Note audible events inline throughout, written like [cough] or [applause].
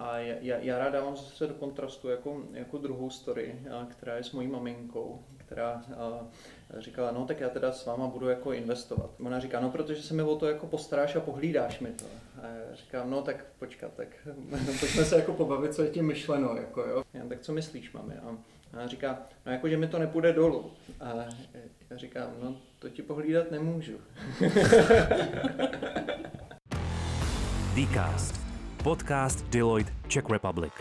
A já, já rád dávám zase do kontrastu jako, jako druhou story, která je s mojí maminkou, která říkala, no tak já teda s váma budu jako investovat. Ona říká, no protože se mi o to jako postaráš a pohlídáš mi to. A já říkám, no tak počkat, tak [laughs] pojďme se jako pobavit, co je tím myšleno, jako jo. Já, tak co myslíš, mami? A ona říká, no jako, že mi to nepůjde dolů. A já říkám, no to ti pohlídat nemůžu. [laughs] Dcast. Podcast Deloitte Czech Republic.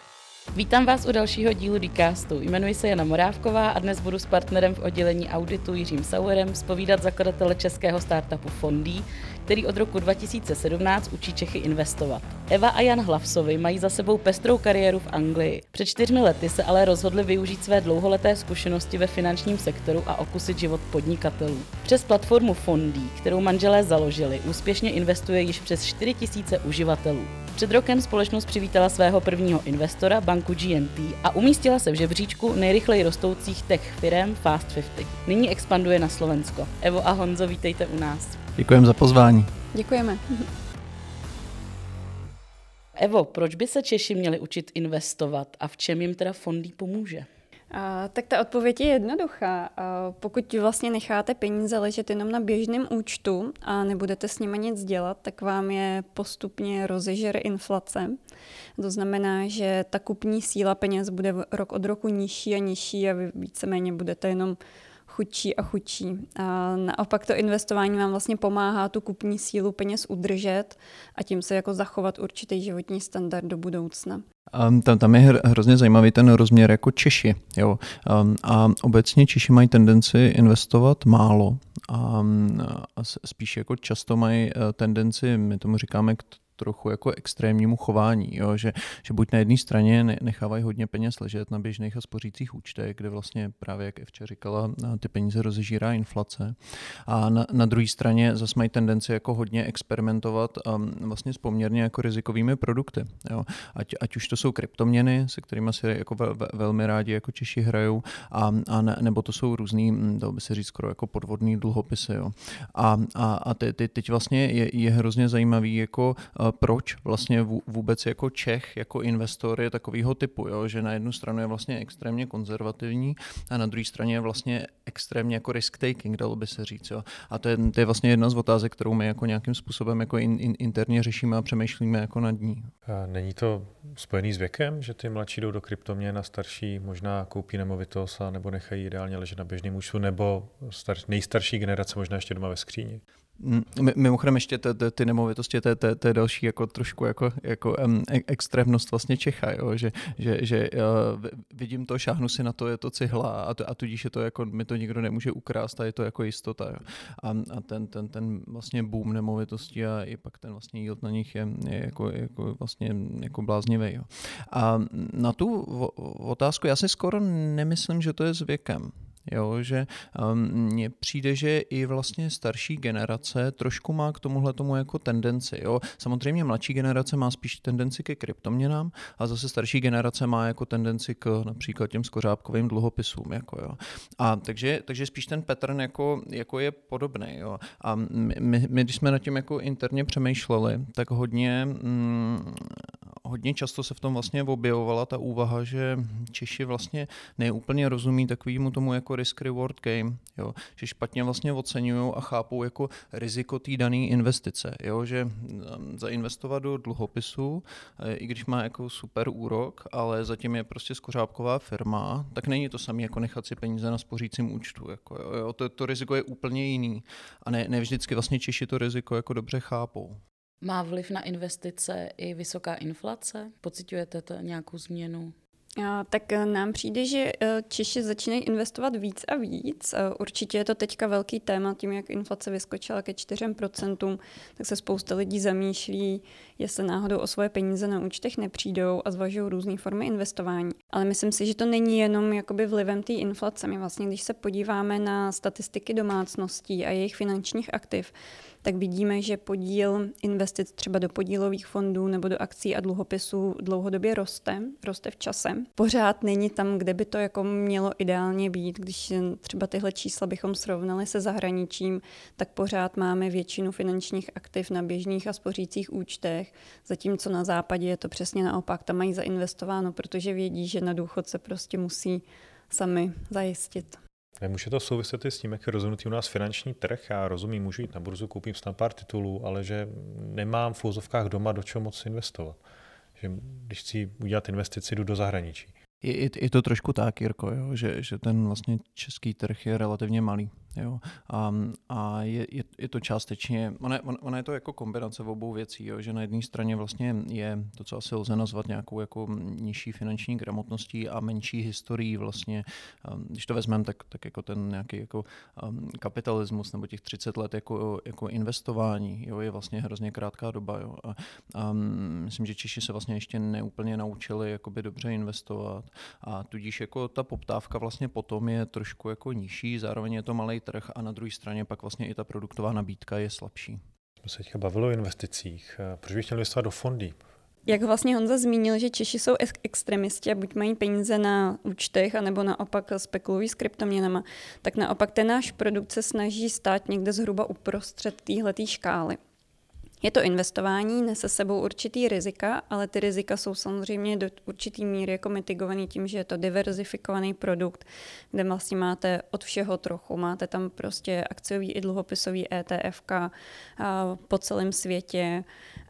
Vítám vás u dalšího dílu Dcastu. Jmenuji se Jana Morávková a dnes budu s partnerem v oddělení auditu Jiřím Sauerem spovídat zakladatele českého startupu Fondí, který od roku 2017 učí Čechy investovat. Eva a Jan Hlavsovi mají za sebou pestrou kariéru v Anglii. Před čtyřmi lety se ale rozhodli využít své dlouholeté zkušenosti ve finančním sektoru a okusit život podnikatelů. Přes platformu Fondí, kterou manželé založili, úspěšně investuje již přes 4 000 uživatelů. Před rokem společnost přivítala svého prvního investora, banku GNT, a umístila se v žebříčku nejrychleji rostoucích tech firm Fast 50. Nyní expanduje na Slovensko. Evo a Honzo, vítejte u nás. Děkujeme za pozvání. Děkujeme. Evo, proč by se Češi měli učit investovat a v čem jim teda fondy pomůže? Tak ta odpověď je jednoduchá. Pokud vlastně necháte peníze ležet jenom na běžném účtu a nebudete s nimi nic dělat, tak vám je postupně rozežere inflace. To znamená, že ta kupní síla peněz bude rok od roku nižší a nižší a vy víceméně budete jenom chudší a chudší. A naopak to investování vám vlastně pomáhá tu kupní sílu peněz udržet a tím se jako zachovat určitý životní standard do budoucna. Um, tam, tam je hrozně zajímavý ten rozměr jako Češi. Jo. Um, a obecně Češi mají tendenci investovat málo a, a spíš jako často mají uh, tendenci, my tomu říkáme trochu jako extrémnímu chování, jo? Že, že buď na jedné straně nechávají hodně peněz ležet na běžných a spořících účtech, kde vlastně právě, jak Evča říkala, ty peníze rozežírá inflace. A na, na druhé straně zase mají tendenci jako hodně experimentovat um, vlastně s poměrně jako rizikovými produkty. Jo? Ať, ať už to jsou kryptoměny, se kterými si jako ve, ve, velmi rádi jako Češi hrajou, a, a ne, nebo to jsou různý, hm, dalo by se říct skoro jako podvodný dluhopisy. Jo? A, a, a te, te, teď vlastně je, je hrozně zajímavý jako proč vlastně vůbec jako Čech, jako investor je takového typu, jo? že na jednu stranu je vlastně extrémně konzervativní a na druhé straně je vlastně extrémně jako risk taking, dalo by se říct. Jo? A to je, to je vlastně jedna z otázek, kterou my jako nějakým způsobem jako in, in, interně řešíme a přemýšlíme jako nad ní. A není to spojený s věkem, že ty mladší jdou do kryptoměn a starší možná koupí nemovitost a nebo nechají ideálně ležet na běžném účtu, nebo star, nejstarší generace možná ještě doma ve skříni? Mimochodem ještě ty, ty, ty nemovitosti, to, to, to je další jako trošku jako, jako um, extrémnost vlastně Čecha, jo? že, že, že uh, vidím to, šáhnu si na to, je to cihla a, to, a tudíž je to jako, mi to nikdo nemůže ukrást a je to jako jistota. Jo? A, a ten, ten, ten vlastně boom nemovitostí a i pak ten vlastně yield na nich je, je jako, jako vlastně jako bláznivý. Jo? A na tu otázku já si skoro nemyslím, že to je s věkem. Jo, že um, mně přijde, že i vlastně starší generace trošku má k tomuhle tomu jako tendenci. Jo. Samozřejmě mladší generace má spíš tendenci ke kryptoměnám a zase starší generace má jako tendenci k například těm skořápkovým dluhopisům. Jako, jo. A takže, takže spíš ten pattern jako, jako je podobný. Jo. A my, my, my, když jsme nad tím jako interně přemýšleli, tak hodně mm, hodně často se v tom vlastně objevovala ta úvaha, že Češi vlastně neúplně rozumí takovému tomu jako risk-reward game, jo? že špatně vlastně oceňují a chápou jako riziko té dané investice, jo? že um, zainvestovat do dluhopisu, eh, i když má jako super úrok, ale zatím je prostě skořápková firma, tak není to samé jako nechat si peníze na spořícím účtu. Jako, jo? To, to riziko je úplně jiný a ne, ne vždycky vlastně Češi to riziko jako dobře chápou. Má vliv na investice i vysoká inflace? Pocitujete to nějakou změnu? Tak eh, nám přijde, že eh, Češi začínají investovat víc a víc. Eh, určitě je to teďka velký téma, tím, jak inflace vyskočila ke 4%, tak se spousta lidí zamýšlí, jestli náhodou o svoje peníze na účtech nepřijdou a zvažují různé formy investování. Ale myslím si, že to není jenom jakoby vlivem té inflace. My vlastně, když se podíváme na statistiky domácností a jejich finančních aktiv, tak vidíme, že podíl investic třeba do podílových fondů nebo do akcí a dluhopisů dlouhodobě roste, roste v čase. Pořád není tam, kde by to jako mělo ideálně být. Když třeba tyhle čísla bychom srovnali se zahraničím, tak pořád máme většinu finančních aktiv na běžných a spořících účtech, zatímco na západě je to přesně naopak. Tam mají zainvestováno, protože vědí, že na důchod se prostě musí sami zajistit. Nemůže to souviset i s tím, jak je rozhodnutý u nás finanční trh. Já rozumím, můžu jít na burzu, koupím snad pár titulů, ale že nemám v úzovkách doma do čeho moc investovat. Že když chci udělat investici, jdu do zahraničí. Je, je to trošku tak, Jirko, jo, že, že ten vlastně český trh je relativně malý. Jo? A, a je, je, je to částečně, ona, ona je to jako kombinace v obou věcí, jo? že na jedné straně vlastně je to, co asi lze nazvat nějakou jako nižší finanční gramotností a menší historií vlastně, když to vezmeme, tak, tak jako ten nějaký jako kapitalismus nebo těch 30 let jako, jako investování jo? je vlastně hrozně krátká doba. Jo? A, a myslím, že Češi se vlastně ještě neúplně naučili jakoby dobře investovat a tudíž jako ta poptávka vlastně potom je trošku jako nižší, zároveň je to malý trh a na druhé straně pak vlastně i ta produktová nabídka je slabší. Jsme se teďka bavili o investicích. Proč bych chtěl investovat do fondy? Jak vlastně Honza zmínil, že Češi jsou extremisti a buď mají peníze na účtech, anebo naopak spekulují s kryptoměnama, tak naopak ten náš produkt se snaží stát někde zhruba uprostřed téhletý škály. Je to investování, nese sebou určitý rizika, ale ty rizika jsou samozřejmě do určitý míry jako mitigovaný tím, že je to diverzifikovaný produkt, kde vlastně máte od všeho trochu. Máte tam prostě akciový i dluhopisový ETF po celém světě,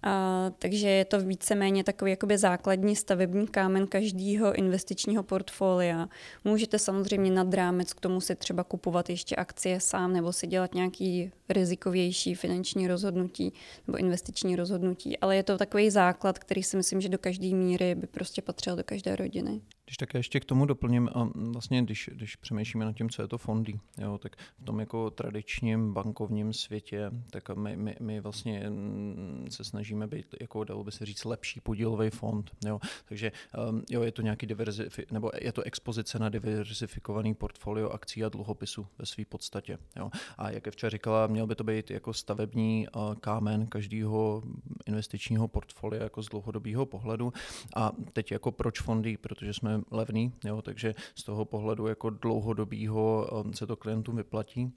a, takže je to víceméně takový jakoby základní stavební kámen každého investičního portfolia. Můžete samozřejmě nad rámec k tomu si třeba kupovat ještě akcie sám nebo si dělat nějaký rizikovější finanční rozhodnutí nebo investiční rozhodnutí, ale je to takový základ, který si myslím, že do každé míry by prostě patřil do každé rodiny. Když tak ještě k tomu doplním, a vlastně když, když přemýšlíme nad tím, co je to fondy, jo, tak v tom jako tradičním bankovním světě, tak my, my, my vlastně mm, se snažíme být, jako dalo by se říct, lepší podílový fond. Jo. Takže um, jo, je to nějaký diverzifi- nebo je to expozice na diverzifikovaný portfolio akcí a dluhopisů ve své podstatě. Jo. A jak včera říkala, měl by to být jako stavební kámen každého investičního portfolia jako z dlouhodobého pohledu. A teď jako proč fondy, protože jsme levný, jo, takže z toho pohledu jako dlouhodobýho um, se to klientům vyplatí.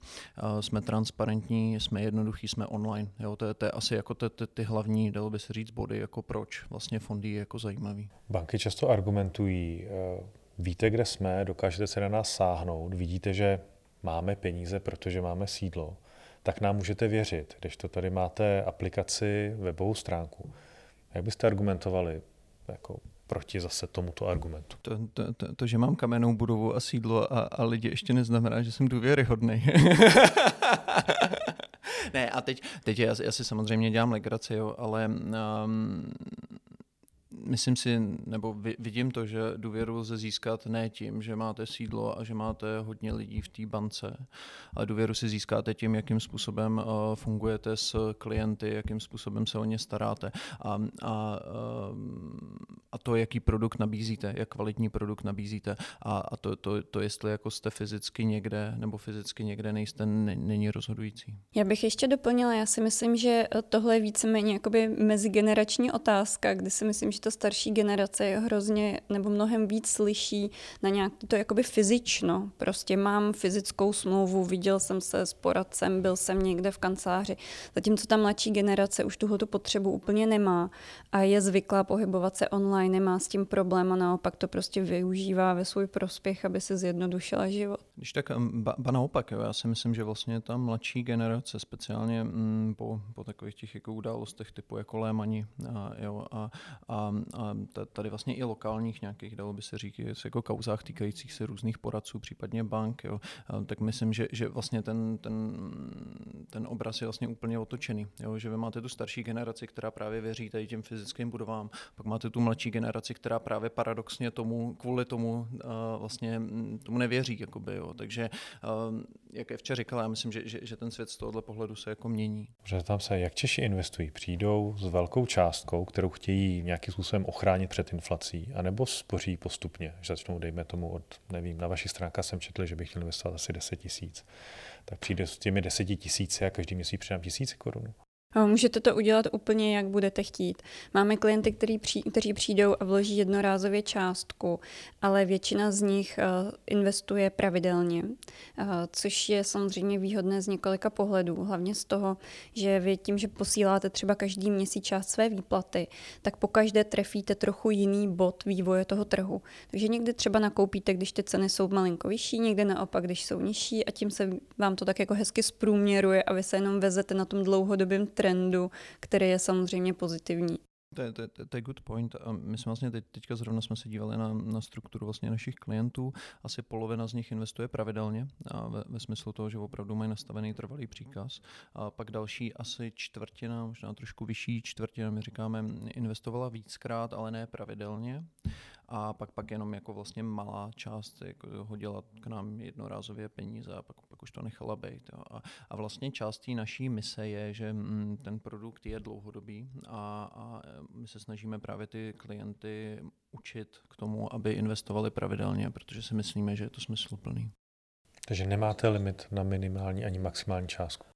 Jsme transparentní, jsme jednoduchý, jsme online. Jo, to, je, to je asi jako ty, ty, ty hlavní, dalo by se říct, body, jako proč vlastně fondy je jako zajímavý. Banky často argumentují, eh, víte, kde jsme, dokážete se na nás sáhnout, vidíte, že máme peníze, protože máme sídlo, tak nám můžete věřit, když to tady máte aplikaci, webovou stránku. Jak byste argumentovali? Jako proti zase tomuto argumentu. To, to, to, to že mám kamennou budovu a sídlo a, a lidi ještě neznamená, že jsem důvěryhodný. [laughs] ne, a teď, teď já, já si samozřejmě dělám legraci, jo, ale um, myslím si, nebo vidím to, že důvěru lze získat ne tím, že máte sídlo a že máte hodně lidí v té bance, ale důvěru si získáte tím, jakým způsobem uh, fungujete s klienty, jakým způsobem se o ně staráte a, a, uh, a to, jaký produkt nabízíte, jak kvalitní produkt nabízíte a, a to, to, to, jestli jako jste fyzicky někde nebo fyzicky někde nejste, není rozhodující. Já bych ještě doplnila, já si myslím, že tohle je víceméně jakoby mezigenerační otázka, kdy si myslím, že to starší generace hrozně nebo mnohem víc slyší na nějak to jakoby fyzično. Prostě mám fyzickou smlouvu, viděl jsem se s poradcem, byl jsem někde v kanceláři. Zatímco ta mladší generace už tuhle potřebu úplně nemá a je zvyklá pohybovat se online, nemá s tím problém a naopak to prostě využívá ve svůj prospěch, aby se zjednodušila život. Když tak ba, ba naopak, jo, já si myslím, že vlastně ta mladší generace, speciálně mm, po, po takových těch jako událostech typu jako Lémani a, jo, a a tady vlastně i lokálních nějakých, dalo by se říct, jako kauzách týkajících se různých poradců, případně bank, jo, tak myslím, že, že vlastně ten, ten, ten obraz je vlastně úplně otočený, jo, že vy máte tu starší generaci, která právě věří tady těm fyzickým budovám, pak máte tu mladší generaci, která právě paradoxně tomu, kvůli tomu vlastně tomu nevěří, jakoby, jo, takže jak je včera říkala, já myslím, že, že, že ten svět z tohohle pohledu se jako mění. tam se, jak Češi investují? Přijdou s velkou částkou, kterou chtějí nějakým způsobem ochránit před inflací, anebo spoří postupně, že začnou, dejme tomu, od, nevím, na vaší stránka jsem četl, že bych chtěl investovat asi 10 tisíc, tak přijde s těmi 10 tisíci a každý měsíc přidám tisíc korun. Můžete to udělat úplně, jak budete chtít. Máme klienty, který při, kteří přijdou a vloží jednorázově částku, ale většina z nich uh, investuje pravidelně, uh, což je samozřejmě výhodné z několika pohledů. Hlavně z toho, že vy tím, že posíláte třeba každý měsíc část své výplaty, tak po každé trefíte trochu jiný bod vývoje toho trhu. Takže někdy třeba nakoupíte, když ty ceny jsou malinko vyšší, někde naopak, když jsou nižší a tím se vám to tak jako hezky zprůměruje a vy se jenom vezete na tom dlouhodobém trendu, který je samozřejmě pozitivní. To je, to, je, to je good point. My jsme vlastně teď, teďka zrovna jsme se dívali na, na strukturu vlastně našich klientů. Asi polovina z nich investuje pravidelně a ve, ve smyslu toho, že opravdu mají nastavený trvalý příkaz. A pak další asi čtvrtina, možná trošku vyšší čtvrtina, my říkáme, investovala víckrát, ale ne pravidelně a pak, pak jenom jako vlastně malá část jako hodila k nám jednorázově peníze a pak, pak už to nechala být. Jo. A, a vlastně částí naší mise je, že mm, ten produkt je dlouhodobý a, a my se snažíme právě ty klienty učit k tomu, aby investovali pravidelně, protože si myslíme, že je to smysluplný. Takže nemáte limit na minimální ani maximální částku?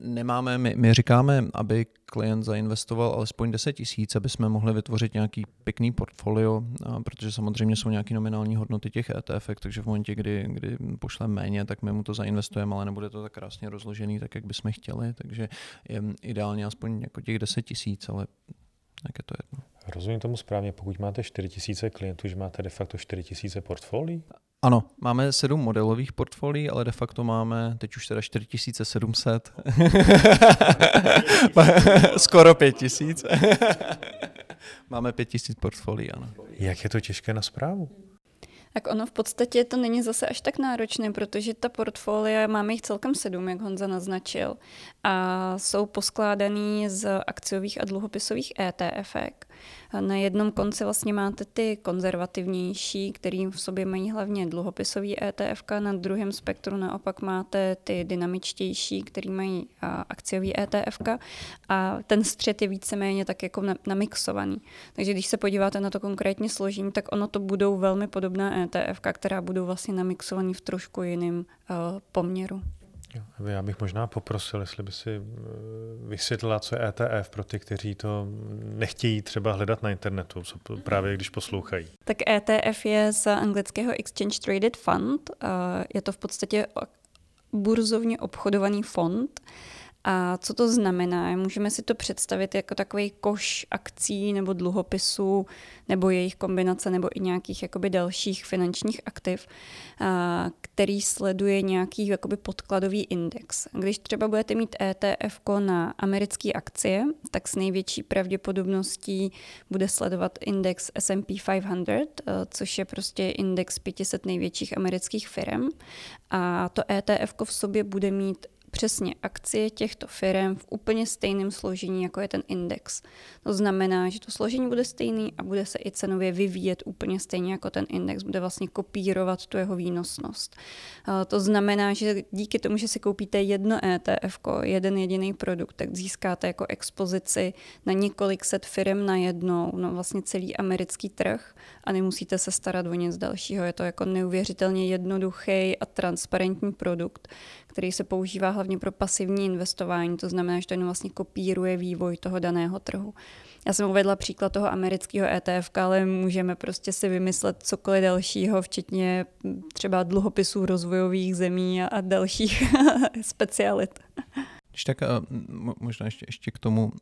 Nemáme, my, my říkáme, aby klient zainvestoval alespoň 10 tisíc, aby jsme mohli vytvořit nějaký pěkný portfolio, protože samozřejmě jsou nějaké nominální hodnoty těch ETF, takže v momentě, kdy, kdy pošleme méně, tak my mu to zainvestujeme, ale nebude to tak krásně rozložený, tak jak bychom chtěli, takže je ideálně aspoň jako těch 10 tisíc, ale jak je to jedno. Rozumím tomu správně, pokud máte 4 tisíce klientů, že máte de facto 4 tisíce portfolií? Ano, máme sedm modelových portfolií, ale de facto máme teď už teda 4700. [laughs] Skoro 5000. [laughs] máme 5000 portfolií, ano. Jak je to těžké na zprávu? Tak ono v podstatě to není zase až tak náročné, protože ta portfolia, máme jich celkem sedm, jak Honza naznačil, a jsou poskládaný z akciových a dluhopisových ETF. Na jednom konci vlastně máte ty konzervativnější, který v sobě mají hlavně dluhopisový ETF, na druhém spektru naopak máte ty dynamičtější, který mají akciový ETF a ten střed je víceméně tak jako namixovaný. Takže když se podíváte na to konkrétně složení, tak ono to budou velmi podobná ETF, která budou vlastně namixovaný v trošku jiném poměru. Já bych možná poprosil, jestli by si eh, vysvětlila, co je ETF pro ty, kteří to nechtějí třeba hledat na internetu, co právě když poslouchají. Tak ETF je z anglického Exchange Traded Fund. Je to v podstatě burzovně obchodovaný fond, a co to znamená? Můžeme si to představit jako takový koš akcí nebo dluhopisů, nebo jejich kombinace, nebo i nějakých jakoby dalších finančních aktiv, který sleduje nějaký jakoby podkladový index. Když třeba budete mít ETF na americké akcie, tak s největší pravděpodobností bude sledovat index S&P 500, což je prostě index 500 největších amerických firm. A to ETF v sobě bude mít přesně akcie těchto firm v úplně stejném složení, jako je ten index. To znamená, že to složení bude stejný a bude se i cenově vyvíjet úplně stejně jako ten index, bude vlastně kopírovat tu jeho výnosnost. To znamená, že díky tomu, že si koupíte jedno ETF, jeden jediný produkt, tak získáte jako expozici na několik set firm na jednou, no vlastně celý americký trh a nemusíte se starat o nic dalšího. Je to jako neuvěřitelně jednoduchý a transparentní produkt, který se používá hlavně pro pasivní investování, to znamená, že to jenom vlastně kopíruje vývoj toho daného trhu. Já jsem uvedla příklad toho amerického ETF, ale můžeme prostě si vymyslet cokoliv dalšího, včetně třeba dluhopisů rozvojových zemí a dalších [laughs] specialit. Když tak možná ještě, ještě k tomu,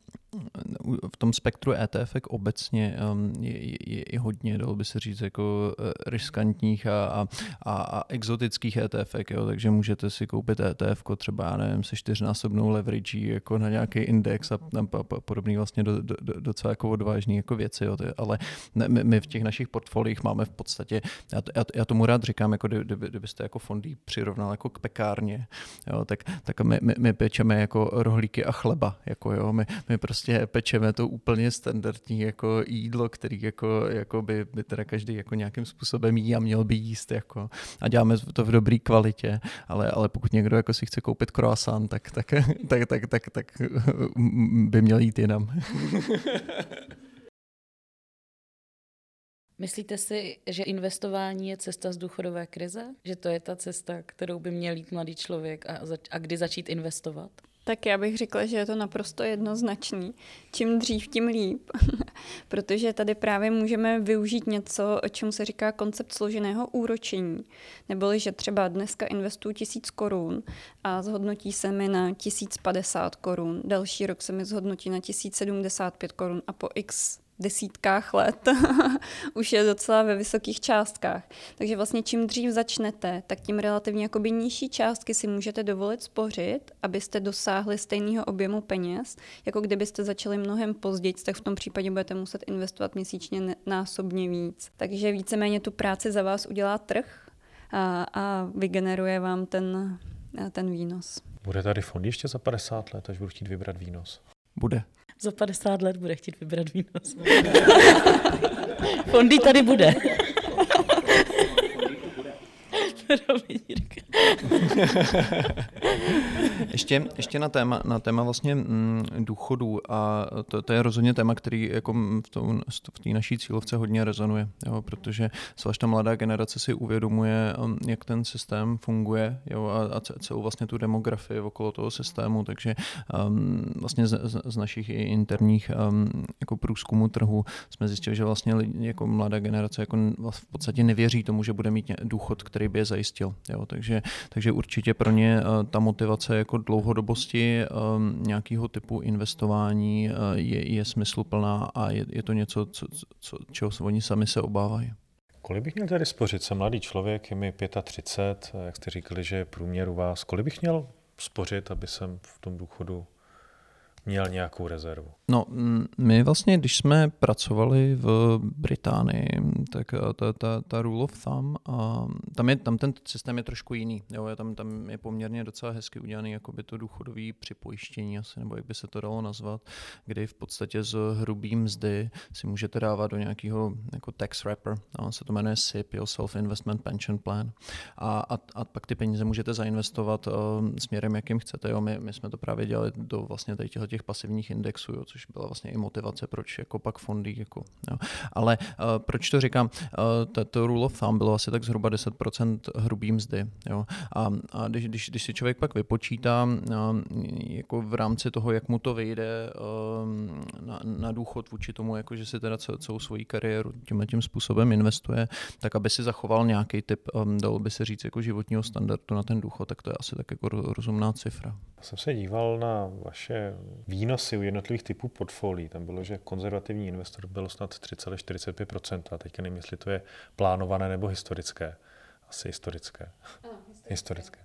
v tom spektru ETF obecně um, je, je, je hodně, dalo by se říct, jako eh, riskantních a, a, a, exotických ETF, jo, takže můžete si koupit ETF třeba, já nevím, se čtyřnásobnou leverage jako na nějaký index a, a, a podobný vlastně do, do, do, docela jako odvážný jako věci, jo, ale ne, my, my v těch našich portfoliích máme v podstatě, já, já, já tomu rád říkám, jako kdyby, kdybyste jako fondy přirovnal jako k pekárně, jo, tak, tak my, my, my pečeme jako rohlíky a chleba, jako jo, my, my prostě pečeme to úplně standardní jako jídlo, který jako, jako by, by teda každý jako nějakým způsobem jí a měl by jíst, jako a děláme to v dobré kvalitě, ale, ale pokud někdo jako si chce koupit croissant, tak, tak, [laughs] tak, tak, tak, tak by měl jít jinam. [laughs] Myslíte si, že investování je cesta z důchodové krize? Že to je ta cesta, kterou by měl jít mladý člověk a, zač- a kdy začít investovat? Tak já bych řekla, že je to naprosto jednoznačný. Čím dřív, tím líp, [laughs] protože tady právě můžeme využít něco, o čem se říká koncept složeného úročení. Neboli, že třeba dneska investuju tisíc korun a zhodnotí se mi na 1050 korun, další rok se mi zhodnotí na 1075 korun a po x desítkách let [laughs] už je docela ve vysokých částkách. Takže vlastně čím dřív začnete, tak tím relativně jakoby nižší částky si můžete dovolit spořit, abyste dosáhli stejného objemu peněz, jako kdybyste začali mnohem později, tak v tom případě budete muset investovat měsíčně násobně víc. Takže víceméně tu práci za vás udělá trh a, a vygeneruje vám ten, ten výnos. Bude tady fond ještě za 50 let, až budu chtít vybrat výnos? Bude za 50 let bude chtít vybrat výnos. [laughs] Fondy tady bude. [laughs] [laughs] ještě, ještě na téma, na téma vlastně mm, důchodů a to, to, je rozhodně téma, který jako v té naší cílovce hodně rezonuje, jo, protože zvlášť ta mladá generace si uvědomuje, um, jak ten systém funguje jo, a, a celou vlastně tu demografii okolo toho systému, takže um, vlastně z, z, našich i interních um, jako průzkumů trhu jsme zjistili, že vlastně lidi, jako mladá generace jako v podstatě nevěří tomu, že bude mít důchod, který by je zajistil. Jo, takže, takže určitě pro ně ta motivace jako dlouhodobosti um, nějakého typu investování uh, je, je smysluplná a je, je to něco, co, co, čeho se oni sami se obávají. Kolik bych měl tady spořit? Jsem mladý člověk, je mi 35, jak jste říkali, že je průměr u vás. Kolik bych měl spořit, aby jsem v tom důchodu měl nějakou rezervu? No, my vlastně, když jsme pracovali v Británii, tak eh, ta, ta, ta rule of thumb, a tam, je, tam ten systém je trošku jiný. Jo, tam, tam je poměrně docela hezky udělaný jakoby to důchodové připojištění, asi, nebo jak by se to dalo nazvat, kdy v podstatě z hrubý mzdy si můžete dávat do nějakého jako tax wrapper, a on se to jmenuje SIP, jo, Self Investment Pension Plan. A, a, a pak ty peníze můžete zainvestovat uh, směrem, jakým chcete. Jo. My, my jsme to právě dělali do vlastně tady těch pasivních indexů, jo, což byla vlastně i motivace, proč jako pak fondy. Jako, jo. Ale uh, proč to říkám? Uh, to rule of thumb bylo asi tak zhruba 10% hrubý mzdy. Jo. A, a když, když, když si člověk pak vypočítá uh, jako v rámci toho, jak mu to vyjde uh, na, na důchod vůči tomu, jako že si teda celou svoji kariéru tímhle tím způsobem investuje, tak aby si zachoval nějaký typ, um, dalo by se říct, jako životního standardu na ten důchod, tak to je asi tak jako rozumná cifra. Já jsem se díval na vaše výnosy u jednotlivých typů portfolií. Tam bylo, že konzervativní investor byl snad 3,45%. A teďka nevím, jestli to je plánované nebo historické. Asi historické. Ano, historické. historické.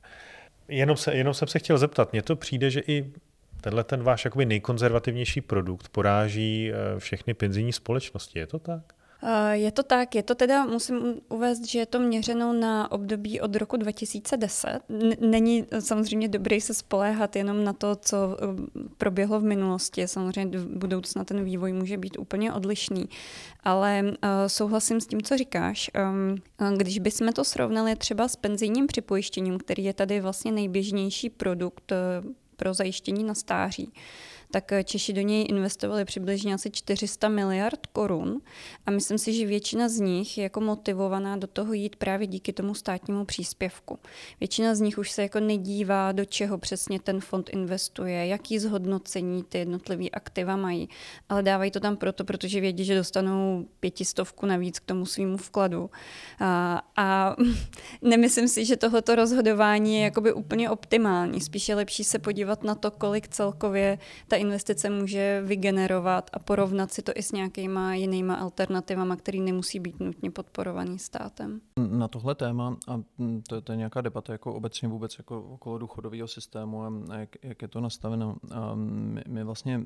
Jenom, se, jenom jsem se chtěl zeptat, mně to přijde, že i tenhle ten váš jakoby nejkonzervativnější produkt poráží eh, všechny penzijní společnosti. Je to tak? Eh, je to tak, je to teda, musím uvést, že je to měřeno na období od roku 2010. Není samozřejmě dobré se spoléhat jenom na to, co eh, proběhlo v minulosti. Samozřejmě v budoucna ten vývoj může být úplně odlišný. Ale eh, souhlasím s tím, co říkáš. Ehm, když bychom to srovnali třeba s penzijním připojištěním, který je tady vlastně nejběžnější produkt pro zajištění na stáří, tak eh, Češi do něj investovali přibližně asi 400 miliard korun a myslím si, že většina z nich je jako motivovaná do toho jít právě díky tomu státnímu příspěvku. Většina z nich už se jako nedívá, do čeho přesně ten fond investuje, jaký zhodnocení ty jednotlivé aktiva mají, ale dávají to tam proto, protože vědí, že dostanou pětistovku navíc k tomu svýmu vkladu. A, a [laughs] nemyslím si, že tohoto rozhodování je jakoby úplně optimální. Spíše lepší se podívat na to, kolik celkově ta investice může vygenerovat a porovnat si to i s nějakýma jinýma alternativama, který nemusí být nutně podporovaný státem. Na tohle téma, a to, to je nějaká debata jako obecně vůbec jako okolo důchodového systému a jak, jak je to nastaveno. A my, my vlastně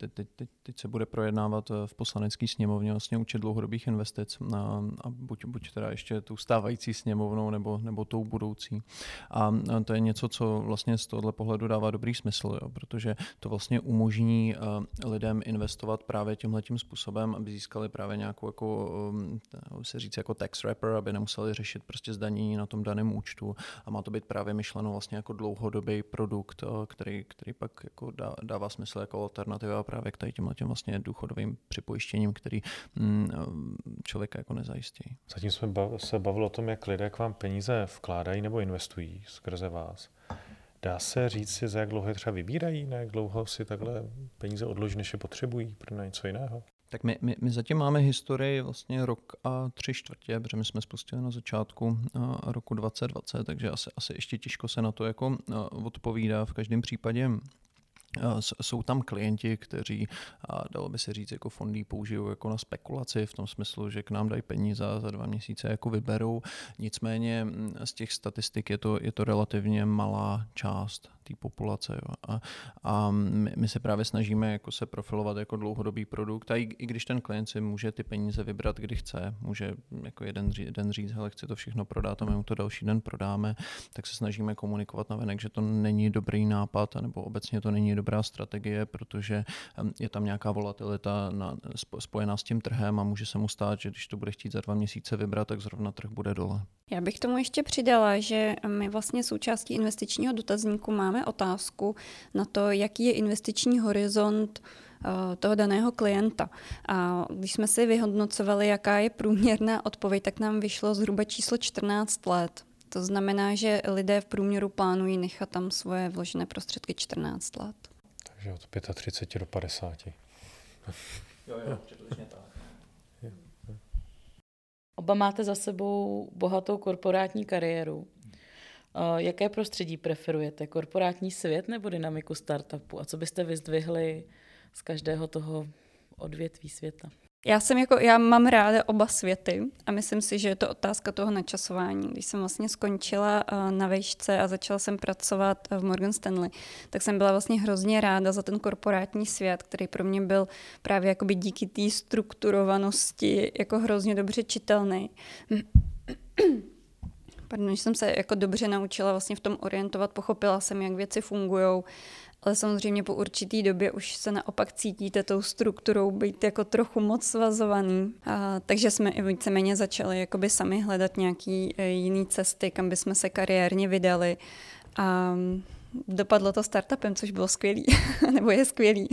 teď, teď, teď, teď se bude projednávat v poslanecké sněmovně vlastně účet dlouhodobých investic a, a buď, buď teda ještě tou stávající sněmovnou nebo, nebo tou budoucí. A, to je něco, co vlastně z tohohle pohledu dává dobrý smysl, jo, protože to vlastně vlastně umožní eh, lidem investovat právě tímhle tím způsobem, aby získali právě nějakou, jako, um, se říct, jako tax wrapper, aby nemuseli řešit prostě zdanění na tom daném účtu a má to být právě myšleno vlastně jako dlouhodobý produkt, eh, který, který pak jako dá, dává smysl jako alternativa právě k tady tímhle tím vlastně důchodovým připojištěním, který mm, člověka jako nezajistí. Zatím jsme se bavili o tom, jak lidé k vám peníze vkládají nebo investují skrze vás. Dá se říct za jak dlouho je třeba vybírají, na jak dlouho si takhle peníze odloží, než je potřebují pro něco jiného? Tak my, my, my zatím máme historii vlastně rok a tři čtvrtě, protože my jsme spustili na začátku roku 2020, takže asi, asi ještě těžko se na to jako odpovídá. V každém případě jsou tam klienti, kteří, dalo by se říct, jako fondy použijou jako na spekulaci v tom smyslu, že k nám dají peníze a za dva měsíce jako vyberou. Nicméně z těch statistik je to, je to relativně malá část té populace. Jo. A, a my, my se právě snažíme jako se profilovat jako dlouhodobý produkt a i, i když ten klient si může ty peníze vybrat, kdy chce, může jako jeden, den říct, hele, chci to všechno prodat a my mu to další den prodáme, tak se snažíme komunikovat na venek, že to není dobrý nápad, nebo obecně to není dobrá strategie, protože je tam nějaká volatilita na, spojená s tím trhem a může se mu stát, že když to bude chtít za dva měsíce vybrat, tak zrovna trh bude dole. Já bych tomu ještě přidala, že my vlastně součástí investičního dotazníku máme otázku na to, jaký je investiční horizont eh, toho daného klienta. A když jsme si vyhodnocovali, jaká je průměrná odpověď, tak nám vyšlo zhruba číslo 14 let. To znamená, že lidé v průměru plánují nechat tam svoje vložené prostředky 14 let. Takže od 35 do 50. jo, jo, tak. Oba máte za sebou bohatou korporátní kariéru. Jaké prostředí preferujete? Korporátní svět nebo dynamiku startupu? A co byste vyzdvihli z každého toho odvětví světa? Já jsem jako, já mám ráda oba světy a myslím si, že je to otázka toho načasování. Když jsem vlastně skončila eh, na vejšce a začala jsem pracovat v Morgan Stanley, tak jsem byla vlastně hrozně ráda za ten korporátní svět, který pro mě byl právě jakoby díky té strukturovanosti jako hrozně dobře čitelný. Pardon, že jsem se jako dobře naučila vlastně v tom orientovat, pochopila jsem, jak věci fungují ale samozřejmě po určitý době už se naopak cítíte tou strukturou být jako trochu moc svazovaný. A, takže jsme i víceméně začali jakoby sami hledat nějaký e, jiný cesty, kam bychom se kariérně vydali. A dopadlo to startupem, což bylo skvělý, [laughs] nebo je skvělý.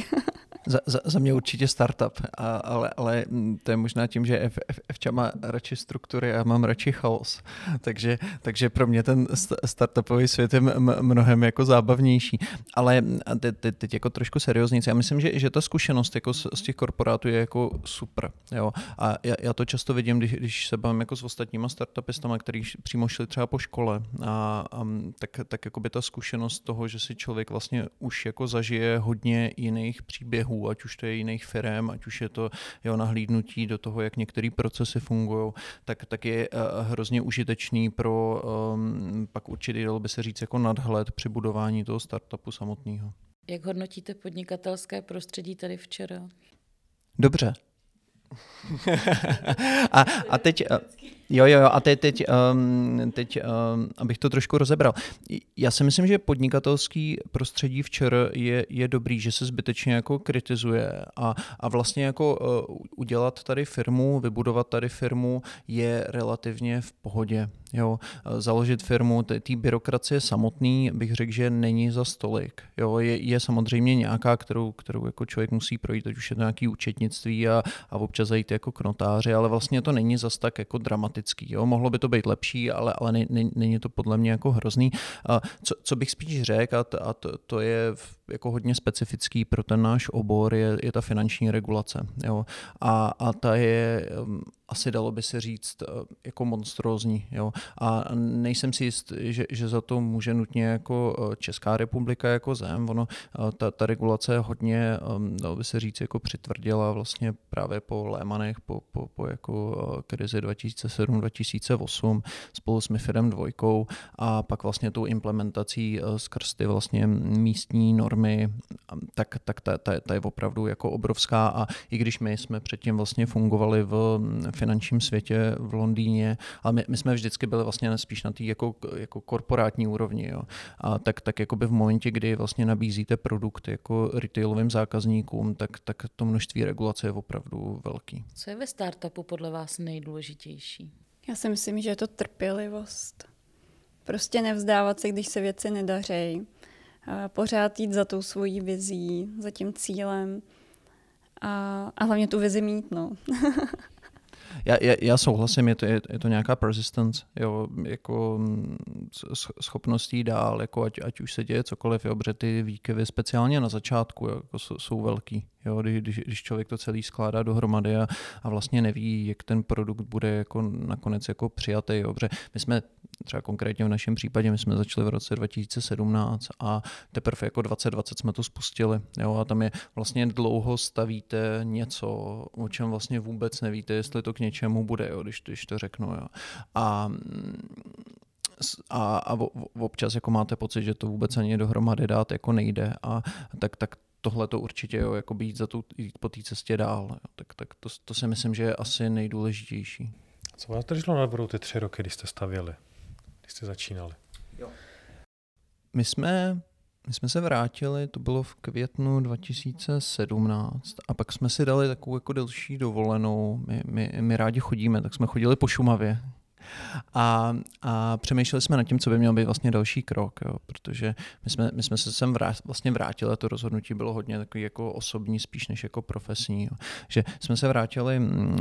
Za, za, za mě určitě startup, a, ale, ale to je možná tím, že F, F, Fča má radši struktury a mám radši chaos. [laughs] Takže, takže pro mě ten startupový svět je mnohem jako zábavnější. Ale teď, teď, teď jako trošku serióznice. Já myslím, že, že ta zkušenost jako z, z těch korporátů je jako super. Jo? A já, já to často vidím, když, když se bavím jako s ostatníma startupistama, kteří přímo šli třeba po škole. A, a tak, tak jako by ta zkušenost toho, že si člověk vlastně už jako zažije hodně jiných příběhů ať už to je jiných firm, ať už je to jeho nahlídnutí do toho, jak některé procesy fungují, tak, tak je eh, hrozně užitečný pro um, pak určitě, dalo by se říct, jako nadhled při budování toho startupu samotného. Jak hodnotíte podnikatelské prostředí tady včera? Dobře. [laughs] a, a teď, eh, Jo, jo, jo, a teď, teď, um, teď um, abych to trošku rozebral. Já si myslím, že podnikatelský prostředí včera je, je dobrý, že se zbytečně jako kritizuje a, a vlastně jako uh, udělat tady firmu, vybudovat tady firmu je relativně v pohodě. Jo, založit firmu, té byrokracie samotný bych řekl, že není za stolik. Jo, je, je samozřejmě nějaká, kterou, kterou jako člověk musí projít, ať už je to nějaký účetnictví a, a občas zajít jako k notáři, ale vlastně to není zas tak jako dramatický. Jo. Mohlo by to být lepší, ale, ale ne, ne, není to podle mě jako hrozný. A co, co bych spíš řekl, a, to, a to, to je jako hodně specifický pro ten náš obor, je, je ta finanční regulace. Jo. A, a ta je um, asi dalo by se říct eh, jako monstrózní. Jo? A nejsem si jist, že, že za to může nutně jako eh, Česká republika jako zem. Ono, eh, ta, ta regulace hodně, dalo by se říct, jako přitvrdila vlastně právě po Lémanech, po, po, po jako krizi 2007-2008 spolu s MIFIDem dvojkou a pak vlastně tou implementací skrz ty vlastně místní normy, tak, tak ta, ta, ta je opravdu jako obrovská a i když my jsme předtím vlastně fungovali v finančním světě v Londýně, ale my, my jsme vždycky byli vlastně spíš na té jako, jako korporátní úrovni. Jo. A tak, tak jakoby v momentě, kdy vlastně nabízíte produkt jako retailovým zákazníkům, tak, tak to množství regulace je opravdu velký. Co je ve startupu podle vás nejdůležitější? Já si myslím, že je to trpělivost. Prostě nevzdávat se, když se věci nedařejí. Pořád jít za tou svojí vizí, za tím cílem a, a hlavně tu vizi mít. No. [laughs] Já, já, já souhlasím, je to, je, je to nějaká persistence, jo, jako schopností dál, jako ať, ať už se děje cokoliv, jo, protože ty výkyvy speciálně na začátku jako jsou, jsou velký, jo, když, když člověk to celý skládá dohromady a, a vlastně neví, jak ten produkt bude jako nakonec jako přijatý, jo, protože my jsme třeba konkrétně v našem případě, my jsme začali v roce 2017 a teprve jako 2020 jsme to spustili, jo, a tam je vlastně dlouho stavíte něco, o čem vlastně vůbec nevíte, jestli to k něčemu bude, jo, když, když to řeknu. Jo. A a, a občas jako máte pocit, že to vůbec ani dohromady dát jako nejde a tak, tak tohle to určitě jo, jako být za tu, jít po té cestě dál. Jo. Tak, tak to, to si myslím, že je asi nejdůležitější. Co vás drželo na budou ty tři roky, když jste stavěli, když jste začínali? Jo. My jsme my jsme se vrátili, to bylo v květnu 2017 a pak jsme si dali takovou jako delší dovolenou. My, my, my rádi chodíme, tak jsme chodili po Šumavě, a, a přemýšleli jsme nad tím, co by měl být vlastně další krok, jo, protože my jsme, my jsme se sem vrát, vlastně vrátili a to rozhodnutí bylo hodně takový jako osobní, spíš než jako profesní. Jo. Že jsme se vrátili mm,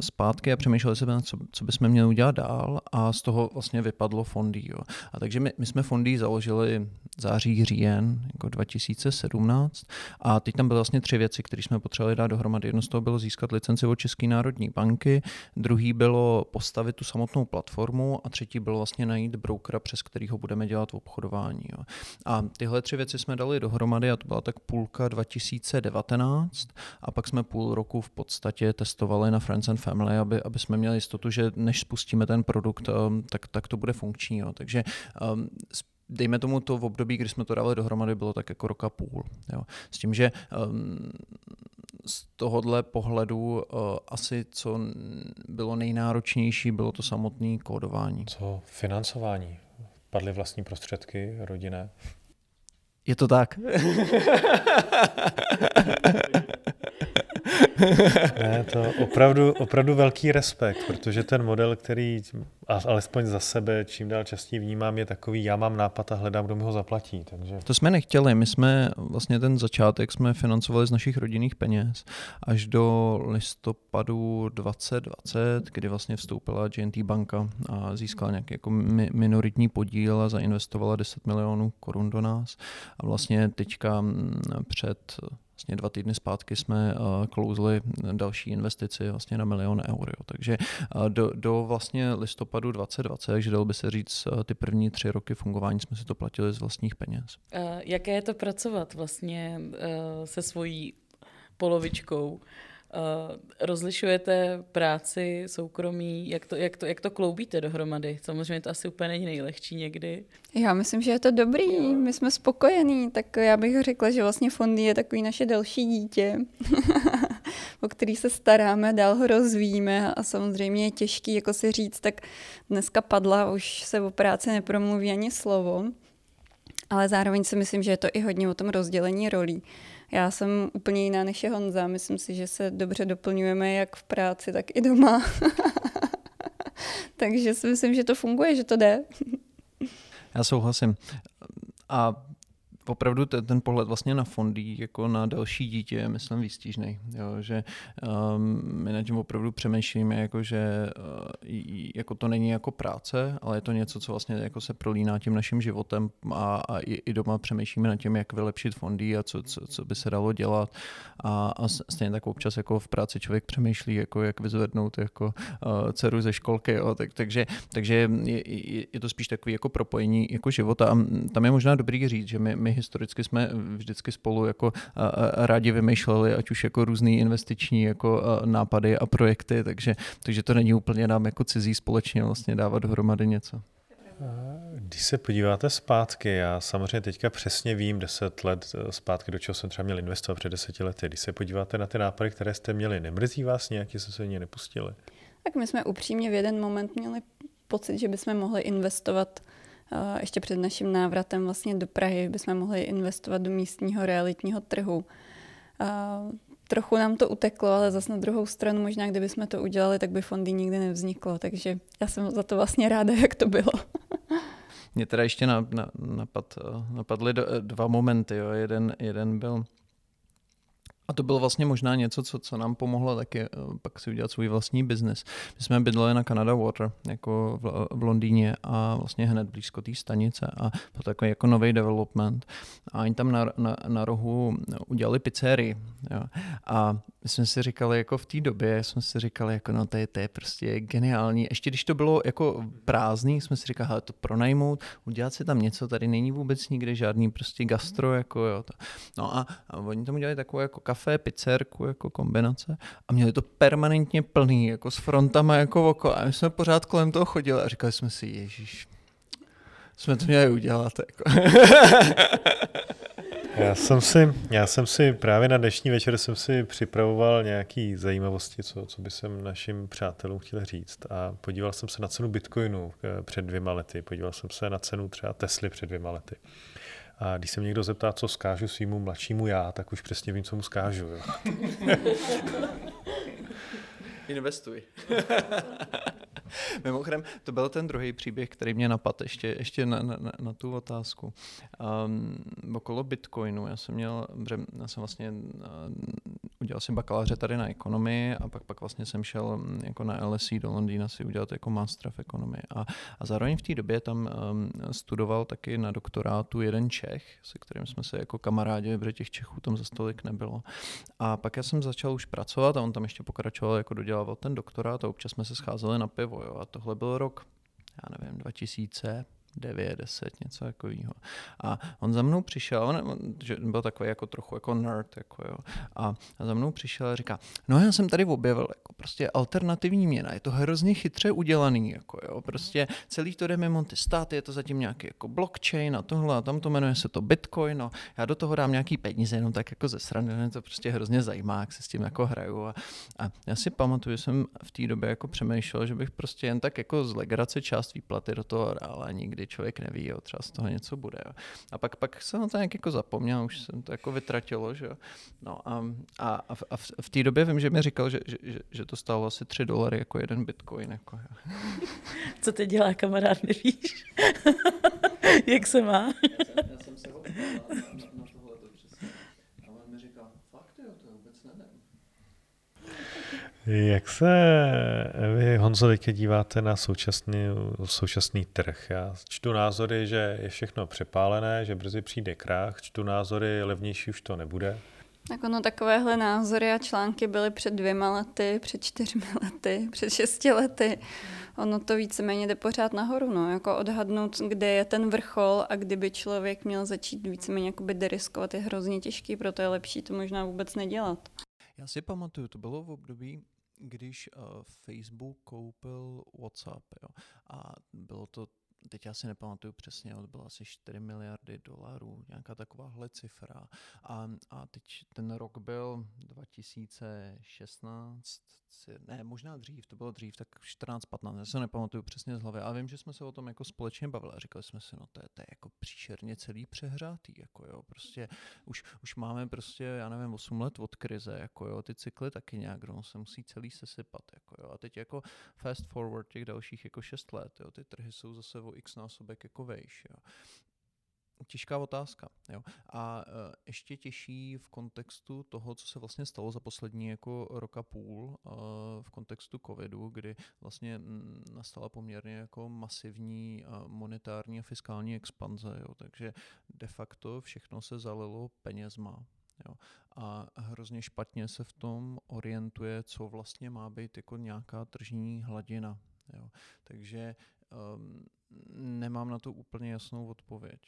zpátky a přemýšleli jsme, co, co bychom měli udělat dál a z toho vlastně vypadlo fondy. Jo. A takže my, my jsme fondy založili září, říjen jako 2017 a teď tam byly vlastně tři věci, které jsme potřebovali dát dohromady. Jedno z toho bylo získat licenci od České národní banky, druhý bylo postavit tu samotnou samotnou platformu a třetí byl vlastně najít brokera, přes kterého budeme dělat obchodování. Jo. A tyhle tři věci jsme dali dohromady a to byla tak půlka 2019 a pak jsme půl roku v podstatě testovali na Friends and Family, aby, aby jsme měli jistotu, že než spustíme ten produkt, um, tak, tak to bude funkční. Jo. Takže um, dejme tomu to v období, kdy jsme to dali dohromady, bylo tak jako roka půl. Jo. S tím, že um, z tohohle pohledu uh, asi co bylo nejnáročnější, bylo to samotné kódování. Co financování? Padly vlastní prostředky rodinné? Je to tak. [laughs] [laughs] ne, to opravdu, opravdu velký respekt, protože ten model, který alespoň za sebe čím dál častěji vnímám, je takový, já mám nápad a hledám, kdo mi ho zaplatí. Takže... To jsme nechtěli, my jsme vlastně ten začátek jsme financovali z našich rodinných peněz až do listopadu 2020, kdy vlastně vstoupila GNT banka a získala nějaký jako minoritní podíl a zainvestovala 10 milionů korun do nás. A vlastně teďka před vlastně dva týdny zpátky jsme uh, klouzli další investici vlastně na milion eur. Jo. Takže uh, do, do vlastně listopadu 2020, takže dalo by se říct, uh, ty první tři roky fungování jsme si to platili z vlastních peněz. Jaké je to pracovat vlastně se svojí polovičkou? Uh, rozlišujete práci, soukromí, jak to, jak, to, jak to kloubíte dohromady? Samozřejmě to asi úplně není nejlehčí někdy. Já myslím, že je to dobrý, jo. my jsme spokojení, tak já bych řekla, že vlastně fondy je takový naše další dítě, [laughs] o který se staráme, dál ho rozvíjíme a samozřejmě je těžký jako si říct, tak dneska padla, už se o práci nepromluví ani slovo, ale zároveň si myslím, že je to i hodně o tom rozdělení rolí. Já jsem úplně jiná než je Honza. Myslím si, že se dobře doplňujeme jak v práci, tak i doma. [laughs] Takže si myslím, že to funguje, že to jde. Já souhlasím. A opravdu ten, ten pohled vlastně na fondy jako na další dítě je, myslím, výstížný. Jo, že um, my na tím opravdu přemýšlíme, jako, že uh, jako to není jako práce, ale je to něco, co vlastně jako se prolíná tím naším životem a, a i, i doma přemýšlíme nad tím, jak vylepšit fondy a co, co, co by se dalo dělat. A, a stejně tak občas jako v práci člověk přemýšlí, jako jak vyzvednout jako uh, dceru ze školky. Jo, tak, takže takže je, je, je, to spíš takový jako propojení jako života. A tam je možná dobrý říct, že my, my historicky jsme vždycky spolu jako rádi vymýšleli, ať už jako různý investiční jako nápady a projekty, takže, takže to není úplně nám jako cizí společně vlastně dávat dohromady něco. Když se podíváte zpátky, já samozřejmě teďka přesně vím deset let e, zpátky, do čeho jsem třeba měl investovat před deseti lety. Když se podíváte na ty nápady, které jste měli, nemrzí vás nějak, že se ně nepustili? Tak my jsme upřímně v jeden moment měli pocit, že bychom mohli investovat ještě před naším návratem vlastně do Prahy bychom mohli investovat do místního realitního trhu. Trochu nám to uteklo, ale zase na druhou stranu možná, kdybychom to udělali, tak by fondy nikdy nevzniklo. Takže já jsem za to vlastně ráda, jak to bylo. Mě teda ještě na, na, napad, napadly dva momenty. Jo. Jeden, jeden byl A to bylo vlastně možná něco, co, co nám pomohlo taky eh, pak si udělat svůj vlastní biznis. My jsme bydleli na Canada Water, jako v, v Londýně a vlastně hned blízko té stanice a byl takový jako nový development. A oni tam na, na, na rohu udělali pizzerii. Jo. A my jsme si říkali, jako v té době jsme si říkali, jako no to je, to je prostě geniální. Ještě když to bylo jako prázdný, jsme si říkali, to pronajmout, udělat si tam něco, tady není vůbec nikde žádný prostě gastro, jako jo. To. No a, a oni tam udělali takovou jako kafe, pizzerku, jako kombinace a měli to permanentně plný, jako s frontama jako oko a my jsme pořád kolem toho chodili a říkali jsme si, ježíš, jsme to měli udělat. Jako. [laughs] Já jsem, si, já jsem si právě na dnešní večer jsem si připravoval nějaké zajímavosti, co, co by jsem našim přátelům chtěl říct. A podíval jsem se na cenu Bitcoinu eh, před dvěma lety. Podíval jsem se na cenu třeba Tesly před dvěma lety. A když se mě někdo zeptá, co skážu svýmu mladšímu já, tak už přesně vím, co mu skážu. Jo. [laughs] Investuj. [laughs] Mimochodem, to byl ten druhý příběh, který mě napadl ještě, ještě na, na, na tu otázku. Um, okolo Bitcoinu, já jsem měl, já jsem vlastně udělal si bakaláře tady na ekonomii a pak, pak vlastně jsem šel mm, jako na LSE do Londýna si udělat jako master v ekonomii. A, a zároveň v té době tam um, studoval taky na doktorátu jeden Čech, se kterým jsme se jako kamarádi, protože těch Čechů tam za stolik nebylo. A pak já jsem začal už pracovat a on tam ještě pokračoval, jako dodělával ten doktorát a občas jsme se scházeli na pivo. Jo. A tohle byl rok, já nevím, 2000, 9, 10, něco takového. A on za mnou přišel, on, on že byl takový jako trochu jako nerd, jako jo, a, a za mnou přišel a říká, no já jsem tady objevil jako prostě alternativní měna, je to hrozně chytře udělaný, jako jo, prostě celý to jde mimo ty státy, je to zatím nějaký jako blockchain a tohle a tam to jmenuje se to Bitcoin, no, já do toho dám nějaký peníze, jenom tak jako ze strany, mě to prostě hrozně zajímá, jak se s tím jako hraju. A, a já si pamatuju, že jsem v té době jako přemýšlel, že bych prostě jen tak jako z legrace část výplaty do toho dal a nikdy kdy člověk neví, jo, třeba z toho něco bude. Jo. A pak, pak jsem na to nějak jako zapomněl, už jsem to jako vytratilo, že jo. No a, a, a, v, a v, v té době vím, že mi říkal, že, že, že, že to stálo asi 3 dolary jako jeden bitcoin. Jako, jo. Co ty dělá kamarád, nevíš? [laughs] Jak se má? já jsem, já jsem se ho Jak se vy, Honzo, teďka díváte na současný, současný trh? Já čtu názory, že je všechno přepálené, že brzy přijde krach, čtu názory, levnější už to nebude. Tak ono takovéhle názory a články byly před dvěma lety, před čtyřmi lety, před šesti lety. Ono to víceméně jde pořád nahoru, no, jako odhadnout, kde je ten vrchol a kdyby člověk měl začít víceméně jakoby deriskovat je hrozně těžký, proto je lepší to možná vůbec nedělat. Já si pamatuju, to bylo v období, když uh, Facebook koupil WhatsApp. Jo. A bylo to teď já si nepamatuju přesně, ale to bylo asi 4 miliardy dolarů, nějaká takováhle cifra. A, a teď ten rok byl 2016, ne, možná dřív, to bylo dřív, tak 14, 15, já se nepamatuju přesně z hlavy, ale vím, že jsme se o tom jako společně bavili a říkali jsme si, no to je, to je jako příšerně celý přehrátý, jako jo, prostě už, už máme prostě, já nevím, 8 let od krize, jako jo, ty cykly taky nějak, no, se musí celý sesypat, jako jo, a teď jako fast forward těch dalších jako 6 let, jo, ty trhy jsou zase o x násobek jako vejš, jo těžká otázka. Jo. A uh, ještě těžší v kontextu toho, co se vlastně stalo za poslední jako roka půl uh, v kontextu covidu, kdy vlastně nastala poměrně jako masivní uh, monetární a fiskální expanze. Jo. Takže de facto všechno se zalilo penězma. Jo. A hrozně špatně se v tom orientuje, co vlastně má být jako nějaká tržní hladina. Jo. Takže um, nemám na to úplně jasnou odpověď.